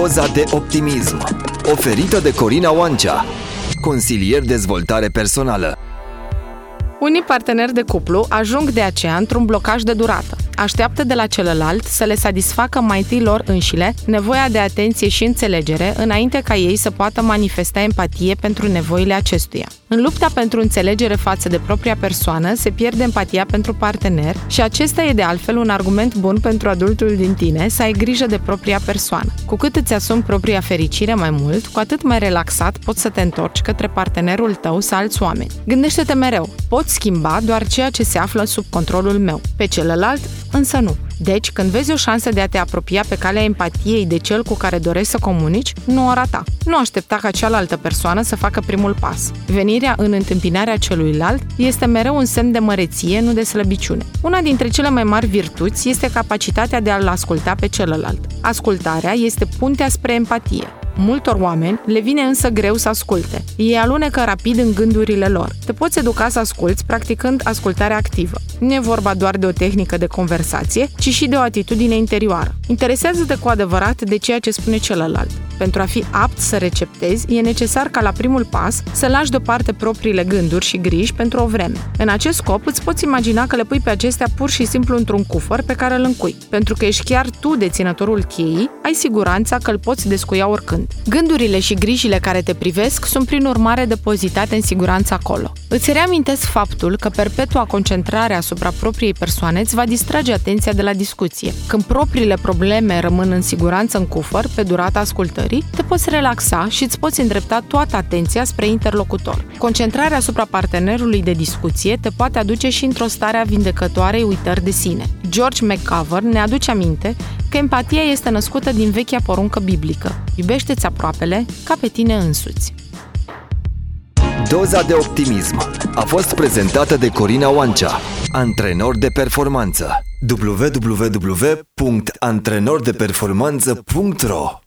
Doza de optimism Oferită de Corina Oancea Consilier dezvoltare personală unii parteneri de cuplu ajung de aceea într-un blocaj de durată. Așteaptă de la celălalt să le satisfacă mai întâi lor înșile nevoia de atenție și înțelegere înainte ca ei să poată manifesta empatie pentru nevoile acestuia. În lupta pentru înțelegere față de propria persoană se pierde empatia pentru partener și acesta e de altfel un argument bun pentru adultul din tine să ai grijă de propria persoană. Cu cât îți asumi propria fericire mai mult, cu atât mai relaxat poți să te întorci către partenerul tău sau alți oameni. Gândește-te mereu, pot schimba doar ceea ce se află sub controlul meu. Pe celălalt, însă nu. Deci, când vezi o șansă de a te apropia pe calea empatiei de cel cu care dorești să comunici, nu o rata. Nu aștepta ca cealaltă persoană să facă primul pas. Venirea în întâmpinarea celuilalt este mereu un semn de măreție, nu de slăbiciune. Una dintre cele mai mari virtuți este capacitatea de a-l asculta pe celălalt. Ascultarea este puntea spre empatie. Multor oameni le vine însă greu să asculte. Ei alunecă rapid în gândurile lor. Te poți educa să asculți practicând ascultarea activă. Nu e vorba doar de o tehnică de conversație, ci și de o atitudine interioară. Interesează-te cu adevărat de ceea ce spune celălalt. Pentru a fi apt să receptezi, e necesar ca la primul pas să lași deoparte propriile gânduri și griji pentru o vreme. În acest scop, îți poți imagina că le pui pe acestea pur și simplu într-un cufăr pe care îl încui. Pentru că ești chiar tu deținătorul cheii, ai siguranța că îl poți descuia oricând. Gândurile și grijile care te privesc sunt prin urmare depozitate în siguranță acolo. Îți reamintesc faptul că perpetua concentrare asupra propriei persoane îți va distrage atenția de la discuție. Când propriile probleme rămân în siguranță în cufăr, pe durata ascultării, te poți relaxa și îți poți îndrepta toată atenția spre interlocutor. Concentrarea asupra partenerului de discuție te poate aduce și într-o stare a vindecătoarei uitări de sine. George McCover ne aduce aminte că empatia este născută din vechea poruncă biblică. Iubește-ți aproapele ca pe tine însuți. Doza de optimism a fost prezentată de Corina Oancea, antrenor de performanță. www.antrenordeperformanță.ro